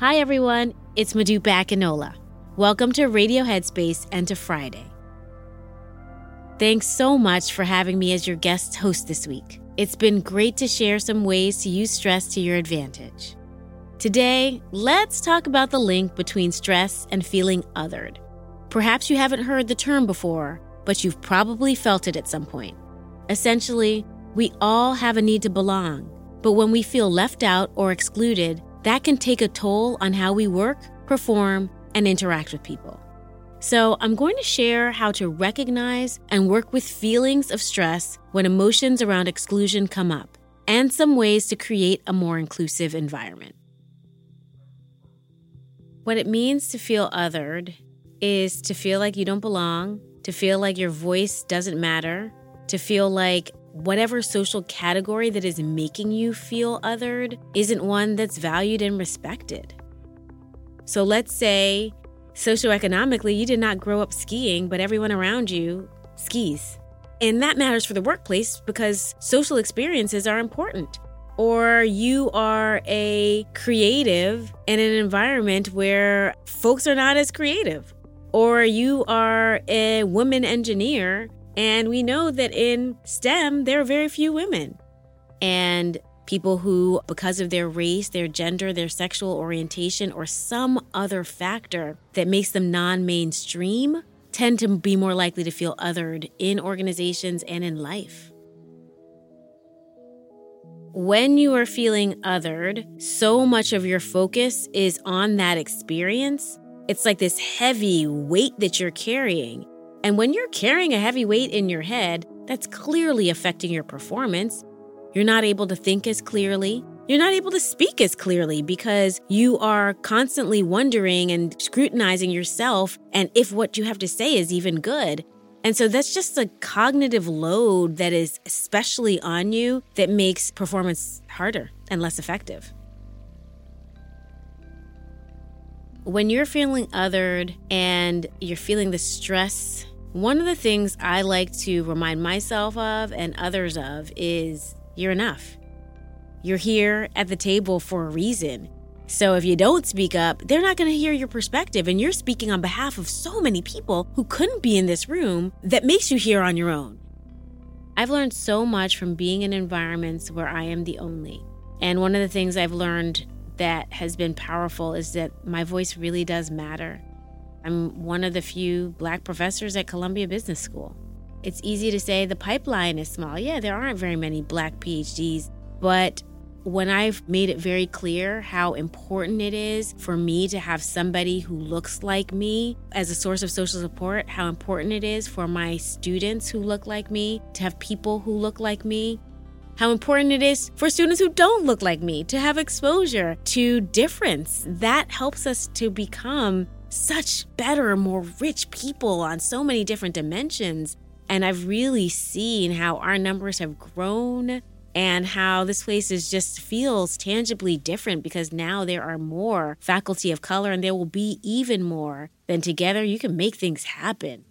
Hi, everyone. It's Modupe Akinola. Welcome to Radio Headspace and to Friday. Thanks so much for having me as your guest host this week. It's been great to share some ways to use stress to your advantage. Today, let's talk about the link between stress and feeling othered. Perhaps you haven't heard the term before, but you've probably felt it at some point. Essentially, we all have a need to belong, but when we feel left out or excluded, that can take a toll on how we work, perform, and interact with people. So, I'm going to share how to recognize and work with feelings of stress when emotions around exclusion come up, and some ways to create a more inclusive environment. What it means to feel othered is to feel like you don't belong, to feel like your voice doesn't matter, to feel like whatever social category that is making you feel othered isn't one that's valued and respected. So let's say socioeconomically you did not grow up skiing, but everyone around you skis. And that matters for the workplace because social experiences are important. Or you are a creative in an environment where folks are not as creative or you are a woman engineer. And we know that in STEM, there are very few women. And people who, because of their race, their gender, their sexual orientation, or some other factor that makes them non mainstream, tend to be more likely to feel othered in organizations and in life. When you are feeling othered, so much of your focus is on that experience. It's like this heavy weight that you're carrying. And when you're carrying a heavy weight in your head, that's clearly affecting your performance. You're not able to think as clearly. You're not able to speak as clearly because you are constantly wondering and scrutinizing yourself and if what you have to say is even good. And so that's just a cognitive load that is especially on you that makes performance harder and less effective. When you're feeling othered and you're feeling the stress, one of the things I like to remind myself of and others of is you're enough. You're here at the table for a reason. So if you don't speak up, they're not going to hear your perspective. And you're speaking on behalf of so many people who couldn't be in this room that makes you here on your own. I've learned so much from being in environments where I am the only. And one of the things I've learned that has been powerful is that my voice really does matter. I'm one of the few black professors at Columbia Business School. It's easy to say the pipeline is small. Yeah, there aren't very many black PhDs, but when I've made it very clear how important it is for me to have somebody who looks like me as a source of social support, how important it is for my students who look like me to have people who look like me, how important it is for students who don't look like me to have exposure to difference. That helps us to become such better, more rich people on so many different dimensions. And I've really seen how our numbers have grown and how this place is just feels tangibly different because now there are more faculty of color and there will be even more. Then together you can make things happen.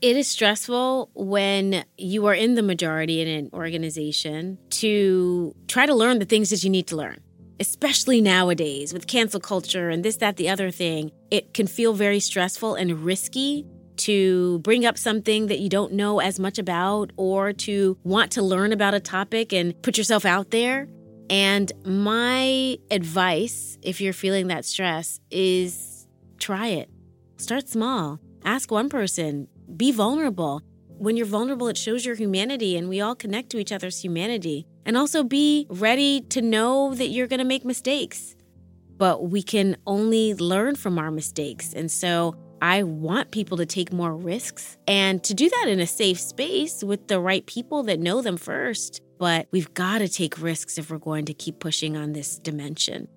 It is stressful when you are in the majority in an organization to try to learn the things that you need to learn especially nowadays with cancel culture and this, that, the other thing, it can feel very stressful and risky to bring up something that you don't know as much about or to want to learn about a topic and put yourself out there. And my advice, if you're feeling that stress, is try it. Start small. Ask one person. Be vulnerable. When you're vulnerable, it shows your humanity, and we all connect to each other's humanity. And also be ready to know that you're going to make mistakes. But we can only learn from our mistakes. And so I want people to take more risks and to do that in a safe space with the right people that know them first. But we've got to take risks if we're going to keep pushing on this dimension.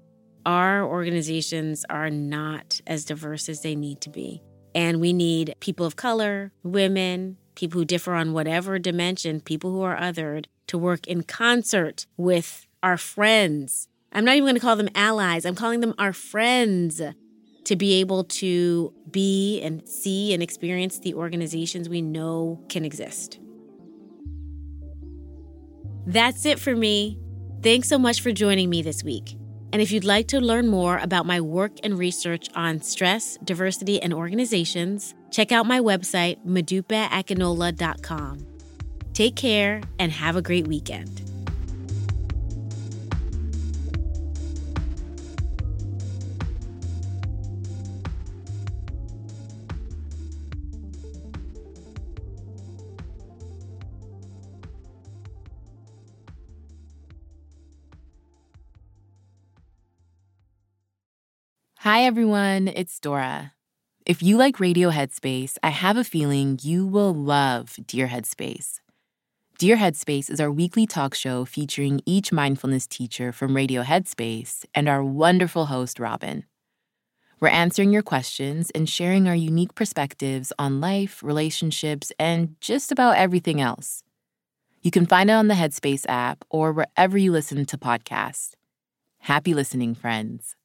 Our organizations are not as diverse as they need to be. And we need people of color, women, people who differ on whatever dimension, people who are othered, to work in concert with our friends. I'm not even going to call them allies, I'm calling them our friends to be able to be and see and experience the organizations we know can exist. That's it for me. Thanks so much for joining me this week. And if you'd like to learn more about my work and research on stress, diversity, and organizations, check out my website, modupeakinola.com. Take care and have a great weekend. Hi, everyone. It's Dora. If you like Radio Headspace, I have a feeling you will love Dear Headspace. Dear Headspace is our weekly talk show featuring each mindfulness teacher from Radio Headspace and our wonderful host, Robin. We're answering your questions and sharing our unique perspectives on life, relationships, and just about everything else. You can find it on the Headspace app or wherever you listen to podcasts. Happy listening, friends.